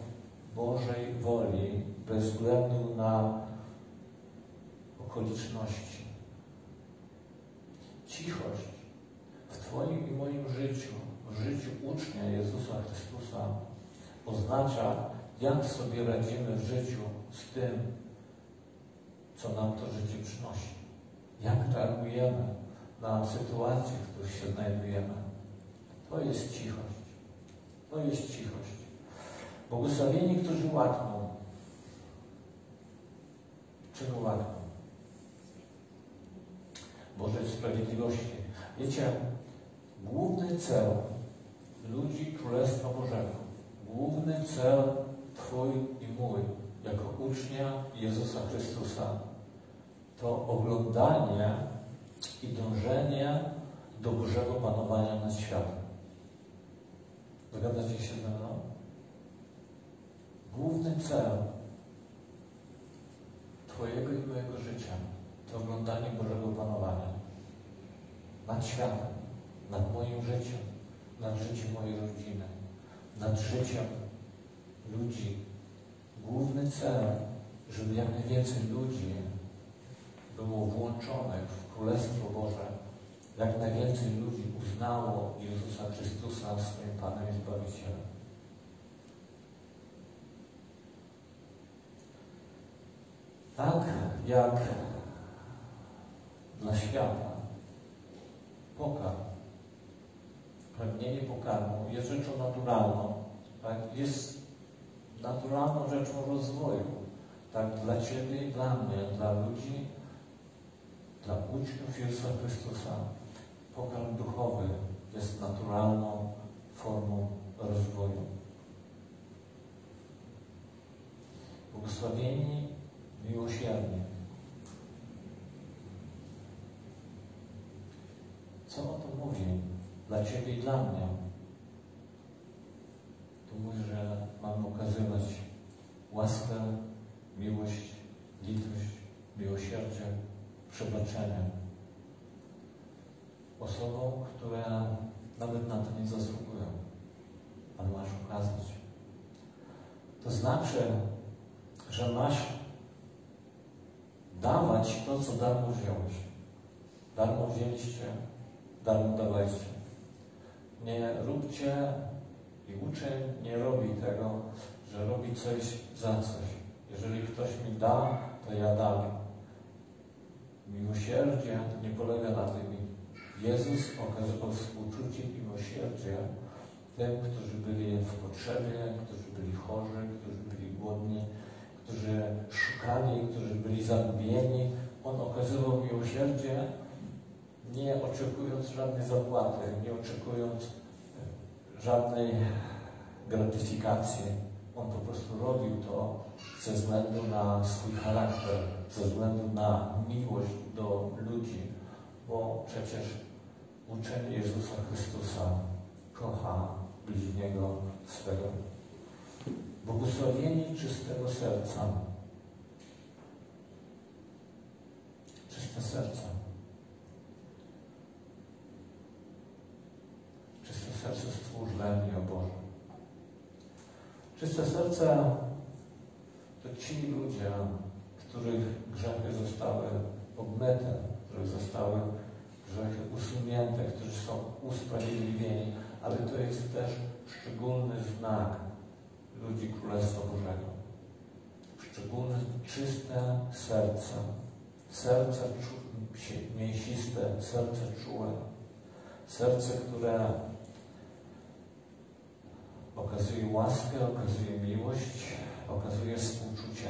Bożej woli bez względu na okoliczności. Cichość w Twoim i moim życiu, w życiu ucznia Jezusa Chrystusa oznacza, jak sobie radzimy w życiu z tym, co nam to życie przynosi. Jak reagujemy na sytuacje, w których się znajdujemy. To jest cichość. To jest cichość. Błogosławieni, którzy łakną. Czego łakną? Bożej Sprawiedliwości. Wiecie, główny cel ludzi Królestwa Bożego, główny cel Twój i mój, jako ucznia Jezusa Chrystusa, to oglądanie i dążenie do Bożego panowania nad światem. Zgadzacie się ze mną? Główny cel Twojego i mojego życia to oglądanie Bożego panowania nad światem, nad moim życiem, nad życiem mojej rodziny, nad życiem ludzi. Główny cel, żeby jak najwięcej ludzi było włączonych w Królestwo Boże, jak najwięcej ludzi uznało Jezusa Chrystusa swoim Panem i Zbawicielem. Tak jak dla świata pokarm, pragnienie pokarmu jest rzeczą naturalną, tak? jest naturalną rzeczą rozwoju. Tak dla Ciebie i dla mnie, dla ludzi, dla uczniów Jezusa Chrystusa pokarm duchowy jest naturalną formą rozwoju. Błogosławieni miłosiernie. Co o to mówi dla Ciebie i dla mnie? To mówi, że mamy okazywać łaskę, miłość, litość, miłosierdzie, przebaczenie osobom, które nawet na to nie zasługują. Pan masz okazać. To znaczy, że masz dawać to, co darmo wziąłeś. Darmo wzięliście, darmo dawajcie. Nie róbcie i uczeń nie robi tego, że robi coś za coś. Jeżeli ktoś mi da, to ja dam. Miłosierdzie nie polega na tym. Jezus okazywał współczucie i miłosierdzie tym, którzy byli w potrzebie, którzy byli chorzy, którzy byli głodni, którzy szukali, którzy byli zagubieni. On okazywał miłosierdzie, nie oczekując żadnej zapłaty, nie oczekując żadnej gratyfikacji. On po prostu robił to ze względu na swój charakter, ze względu na miłość do ludzi, bo przecież uczeń Jezusa Chrystusa kocha bliźniego swego. Błogosławieni czystego serca. Czyste serce. Czyste serce stwórz dla mnie, o Boże. Czyste serce to ci ludzie, których grzechy zostały obmyte, których zostały grzechy usunięte, którzy są usprawiedliwieni, ale to jest też szczególny znak ludzi Królestwa Bożego. Szczególne, czyste serce, serce mięsiste, serce czułe, serce, które okazuje łaskę, okazuje miłość, okazuje współczucie.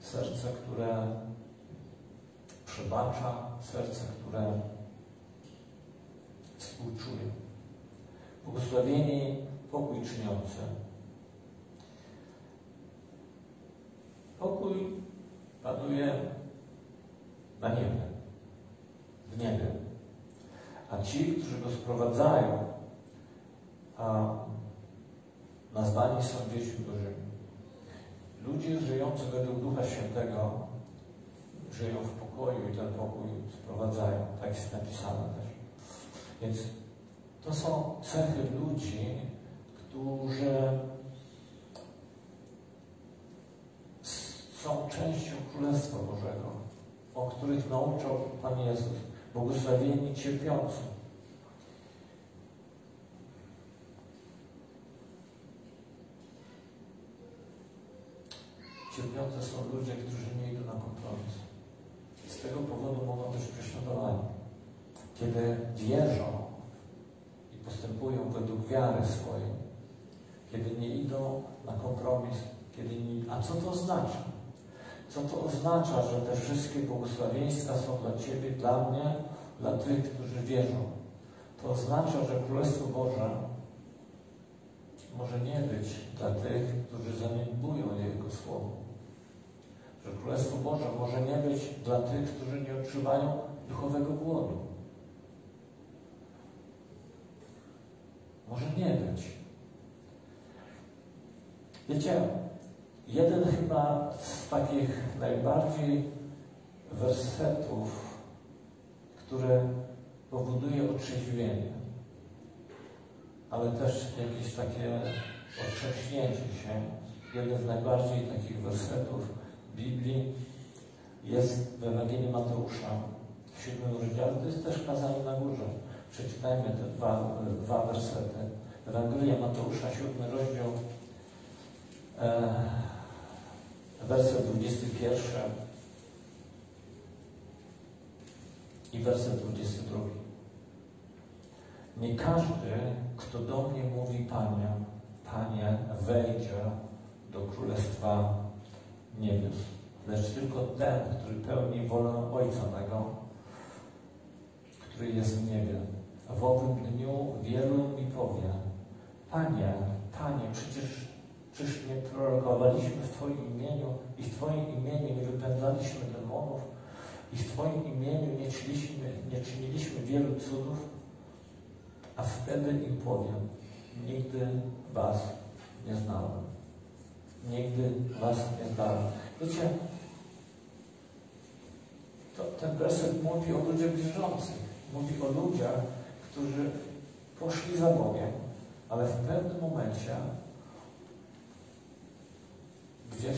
Serce, które przebacza, serce, które współczuje. Błogosławieni pokój czyniący. Pokój panuje na niebie, w niebie. A ci, którzy go sprowadzają, a nazwani są dziećmi Bożymi. Ludzie żyjący według Ducha Świętego żyją w pokoju i ten pokój sprowadzają. Tak jest napisane. Więc to są cechy ludzi, którzy są częścią Królestwa Bożego, o których nauczał Pan Jezus. Błogosławieni cierpiący. Cierpiące są ludzie, którzy nie idą na kompromis. Z tego powodu mogą być prześladowani. Kiedy wierzą i postępują według wiary swojej, kiedy nie idą na kompromis, kiedy nie... A co to oznacza? Co to oznacza, że te wszystkie błogosławieństwa są dla Ciebie, dla mnie, dla tych, którzy wierzą? To oznacza, że Królestwo Boże może nie być dla tych, którzy zaniedbują Jego Słowo. Że Królestwo Boże może nie być dla tych, którzy nie odczuwają duchowego głodu. Może nie być. Wiecie, jeden chyba z takich najbardziej wersetów, który powoduje otrzeźwienie, ale też jakieś takie otrząśnięcie się. Jeden z najbardziej takich wersetów Biblii jest w Ewangelii Mateusza w siódmym rozdziale. To jest też kazanie na górze. Przeczytajmy te dwa, dwa wersety. Ewangelia Mateusza, siódmy rozdział, e, werset 21 i werset 22. Nie każdy, kto do mnie mówi Panie, Panie, wejdzie do Królestwa Niebios, lecz tylko ten, który pełni wolę Ojca mego, który jest w niebie. W owym dniu wielu mi powie, Panie, Panie, przecież, przecież nie prorokowaliśmy w Twoim imieniu i w Twoim imieniu nie wypędzaliśmy demonów i w Twoim imieniu nie czyniliśmy, nie czyniliśmy wielu cudów, a wtedy im powiem, nigdy Was nie znałem. Nigdy Was nie znałem. Wiecie, to, ten werset mówi o ludziach wierzących. Mówi o ludziach, którzy poszli za Bogiem, ale w pewnym momencie gdzieś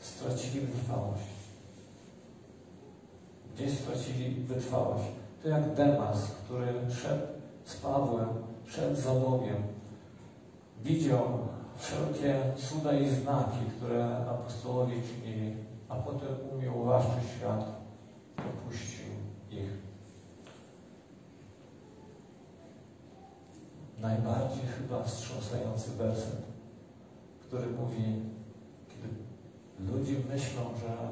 stracili wytrwałość. Gdzieś stracili wytrwałość. To jak Demas, który szedł z Pawłem, szedł za Bogiem, widział wszelkie cuda i znaki, które apostołowie czynili, a potem umiał uważać świat, opuścił ich. Najbardziej chyba wstrząsający werset, który mówi, kiedy ludzie myślą, że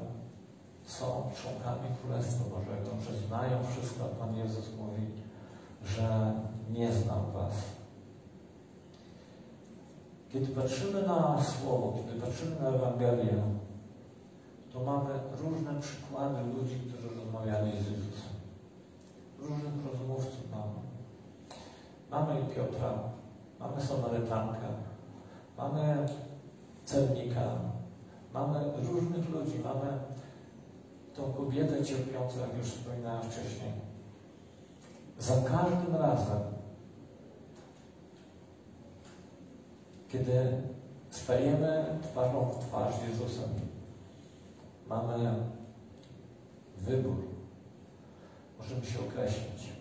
są członkami Królestwa Bożego, że znają wszystko, a Pan Jezus mówi, że nie znam Was. Kiedy patrzymy na Słowo, kiedy patrzymy na Ewangelię, to mamy różne przykłady ludzi, którzy rozmawiali z Jezusem. Różnych rozmówców mamy. Mamy Piotra, mamy Samarytankę, mamy celnika, mamy różnych ludzi, mamy tą kobietę cierpiącą, jak już wspominałem wcześniej. Za każdym razem, kiedy stajemy twarzą w twarz Jezusem, mamy wybór. Możemy się określić.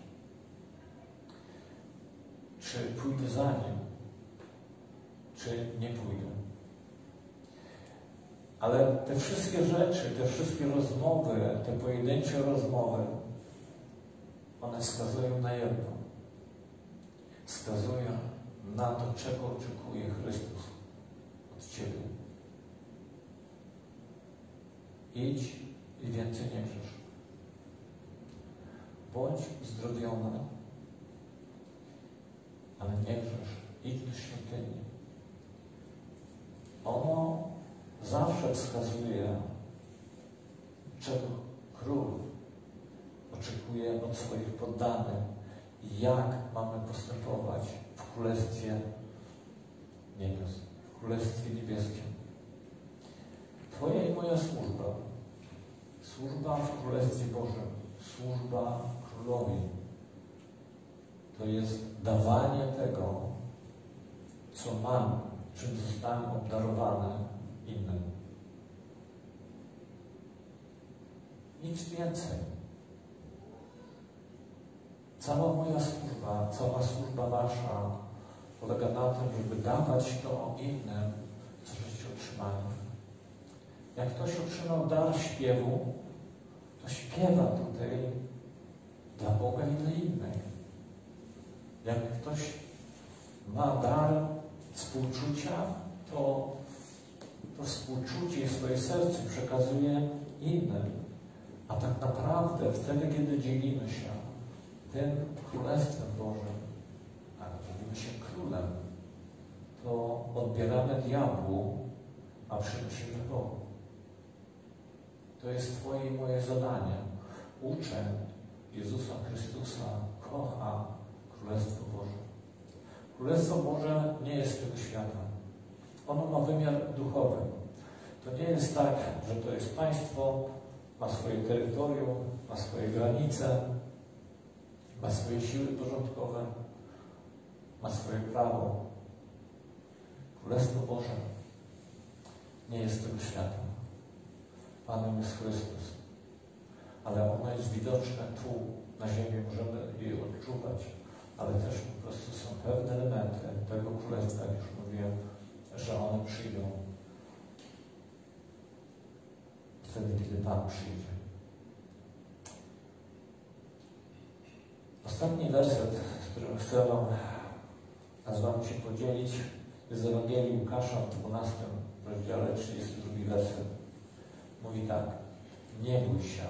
Czy pójdę za Nim, czy nie pójdę. Ale te wszystkie rzeczy, te wszystkie rozmowy, te pojedyncze rozmowy, one wskazują na jedno. Wskazują na to, czego oczekuje Chrystus od Ciebie. Idź i więcej nie grzesz. Bądź uzdrowiona, ale nie grzesz. Idź do świątyni. Ono zawsze wskazuje, czego król oczekuje od swoich poddanych i jak mamy postępować w Królestwie Niebios, w Królestwie Niebieskim. Twoja i moja służba, służba w Królestwie Bożym, służba Królowi, to jest dawanie tego, co mam, czym zostałem obdarowany innym. Nic więcej. Cała moja służba, cała służba Wasza polega na tym, żeby dawać to innym, co żeście otrzymali. Jak ktoś otrzymał dar śpiewu, to śpiewa tutaj dla Boga i dla innych. Jak ktoś ma dar współczucia, to to współczucie swoje serce przekazuje innym. A tak naprawdę wtedy, kiedy dzielimy się tym Królestwem Bożym, a dzielimy się Królem, to odbieramy diabłu, a przynosimy Bogu. To jest Twoje i moje zadanie. Uczę Jezusa Chrystusa, kocha Królestwo Boże. Królestwo Boże nie jest tego świata. Ono ma wymiar duchowy. To nie jest tak, że to jest państwo, ma swoje terytorium, ma swoje granice, ma swoje siły porządkowe, ma swoje prawo. Królestwo Boże nie jest tego świata. Panem jest Chrystus. Ale ono jest widoczne tu, na ziemi, możemy je odczuwać, ale też po prostu są pewne elementy tego królestwa, jak już mówiłem, że one przyjdą wtedy, kiedy Pan przyjdzie. Ostatni werset, którym chcę Wam, z Wami się podzielić, jest z Ewangelii Łukasza w 12 rozdziale, 32 werset. Mówi tak, nie bój się,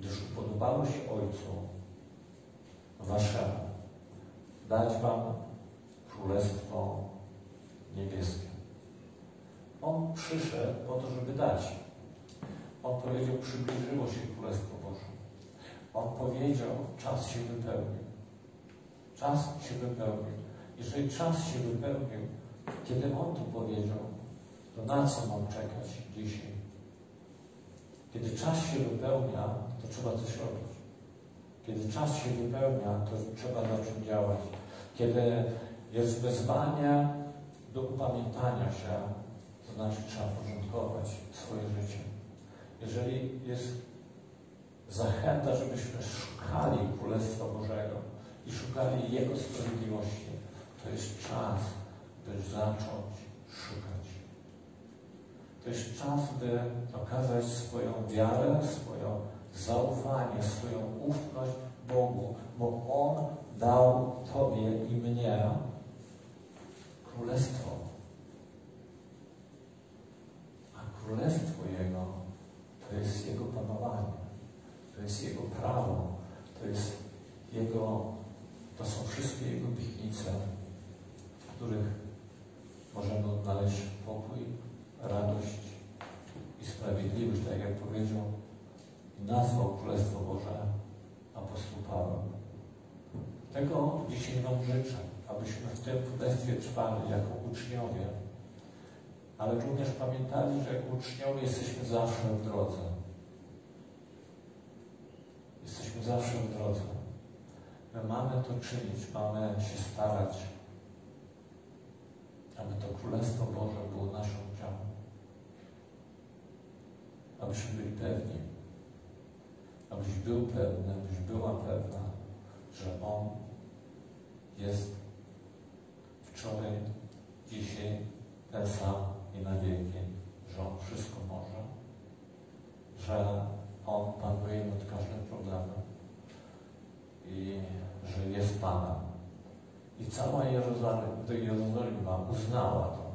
gdyż upodobało się Ojcu Waszemu dać Wam Królestwo Niebieskie. On przyszedł po to, żeby dać. On powiedział, przybliżyło się Królestwo Boże. On powiedział, czas się wypełnił. Czas się wypełnił. Jeżeli czas się wypełnił, kiedy On to powiedział, to na co mam czekać dzisiaj? Kiedy czas się wypełnia, to trzeba coś robić. Kiedy czas się wypełnia, to trzeba zacząć działać. Kiedy jest wezwanie do upamiętania się, to znaczy trzeba porządkować swoje życie. Jeżeli jest zachęta, żebyśmy szukali Królestwa Bożego i szukali Jego sprawiedliwości, to jest czas, by zacząć szukać. To jest czas, by okazać swoją wiarę, swoją zaufanie, swoją ufność Bogu, bo On dał Tobie i mnie królestwo. A królestwo Jego to jest Jego panowanie, to jest Jego prawo, to jest Jego, to są wszystkie Jego obietnice, w których możemy odnaleźć pokój, radość i sprawiedliwość, tak jak powiedział, nazwał Królestwo Boże apostoł Paweł. Tego dzisiaj Wam życzę, abyśmy w tym królestwie trwali jako uczniowie, ale również pamiętali, że jako uczniowie jesteśmy zawsze w drodze. Jesteśmy zawsze w drodze. My mamy to czynić, mamy się starać, aby to Królestwo Boże było naszą udziałem. Abyśmy byli pewni, abyś był pewny, abyś była pewna, że On jest wczoraj, dzisiaj ten sam i na wieki, że On wszystko może, że On panuje nad każdym problemem i że jest Panem I cała Jerozolima, Jerozolima uznała to.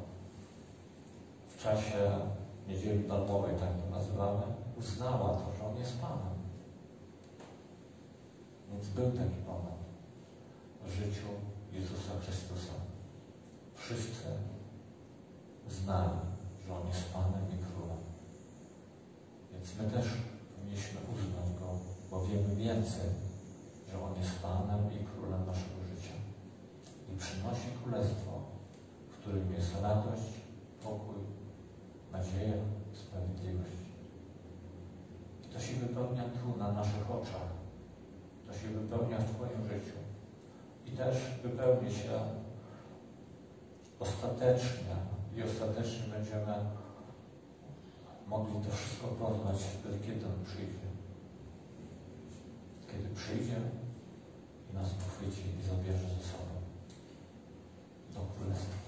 W czasie Niedzieli Palmowej, tak to nazywamy, uznała to, że On jest Panem. Więc był taki moment w życiu Jezusa Chrystusa. Wszyscy znali, że On jest Panem i Królem. Więc my też powinniśmy uznać Go, bo wiemy więcej, że On jest Panem i Królem naszego życia. I przynosi Królestwo, w którym jest radość, pokój, nadzieja, sprawiedliwość. I to się wypełnia tu na naszych oczach. To się wypełnia w Twoim życiu. I też wypełni się ostatecznie i ostatecznie będziemy mogli to wszystko poznać wtedy, kiedy On przyjdzie. Kiedy przyjdzie i nas pochwyci i zabierze ze sobą do Królestwa.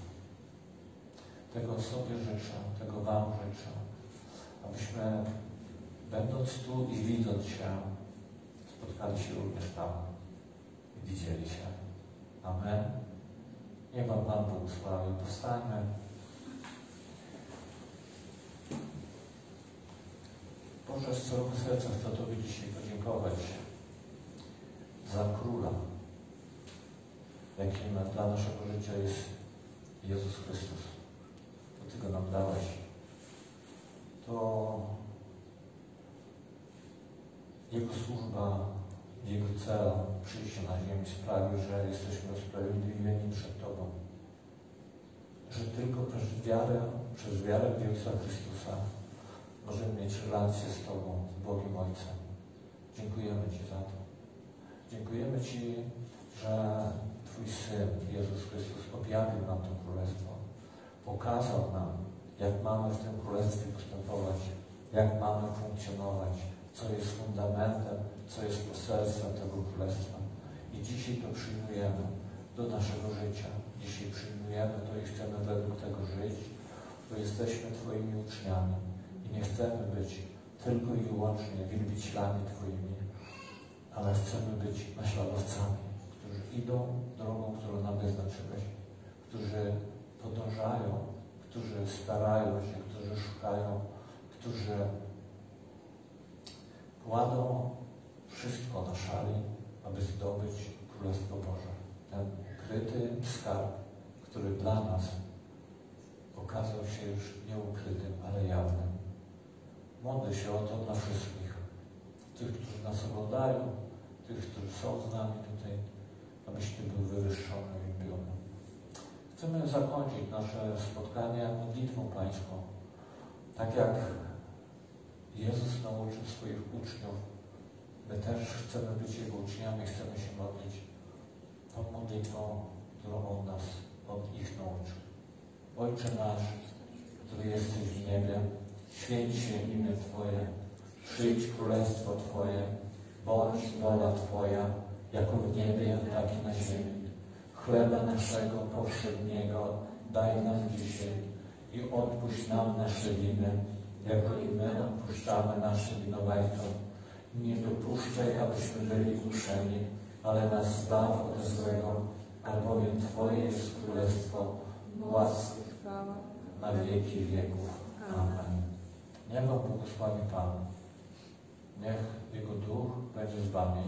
Tego sobie życzę, tego Wam życzę, abyśmy będąc tu i widząc się, spotkali się również tam i widzieli się. Amen. Niech Wam Pan błogosławi. Powstańmy. Boże, z całego serca chcę Tobie dzisiaj podziękować za Króla, jakim dla naszego życia jest Jezus Chrystus. To Ty Go nam dałeś. To Jego służba, Jego cel przyjścia na ziemi sprawił, że jesteśmy usprawiedliwieni przed Tobą. Że tylko przez wiarę, przez wiarę w Jezusa Chrystusa możemy mieć relację z Tobą, z Bogiem Ojcem. Dziękujemy Ci za to. Dziękujemy Ci, że Twój Syn, Jezus Chrystus, objawił nam to Królestwo. Pokazał nam, jak mamy w tym Królestwie postępować, jak mamy funkcjonować, co jest fundamentem, co jest poselstwem tego Królestwa. I dzisiaj to przyjmujemy do naszego życia. Dzisiaj przyjmujemy to i chcemy według tego żyć, bo jesteśmy Twoimi uczniami i nie chcemy być tylko i wyłącznie wielbicielami Twoimi, ale chcemy być naśladowcami, którzy idą drogą, którą nam wyznaczyłeś, którzy podążają, którzy starają się, którzy szukają, którzy kładą wszystko na szali, aby zdobyć Królestwo Boże. Ten ukryty skarb, który dla nas okazał się już nie ukrytym, ale jawnym. Modlę się o to dla wszystkich. Tych, którzy nas oglądają, tych, którzy są z nami tutaj, abyś Ty był wywyższony w imieniu. Chcemy zakończyć nasze spotkanie modlitwą Pańską. Tak jak Jezus nauczył swoich uczniów, my też chcemy być Jego uczniami, chcemy się modlić tą modlitwą, którą On nas, On ich nauczył. Ojcze nasz, który jesteś w niebie, święć się imię Twoje, przyjdź królestwo Twoje, bądź wola Twoja, jako w niebie, tak i na ziemi. Chleba naszego powszedniego daj nam dzisiaj i odpuść nam nasze winy, jako i my odpuszczamy naszym winowajcom. Nie dopuszczaj, abyśmy byli kuszeni, ale nas zbaw od złego, albowiem Twoje jest królestwo, łaski na wieki wieków. Amen. Niech Wam błogosławi Pan. Niech Jego Duch będzie z Wami.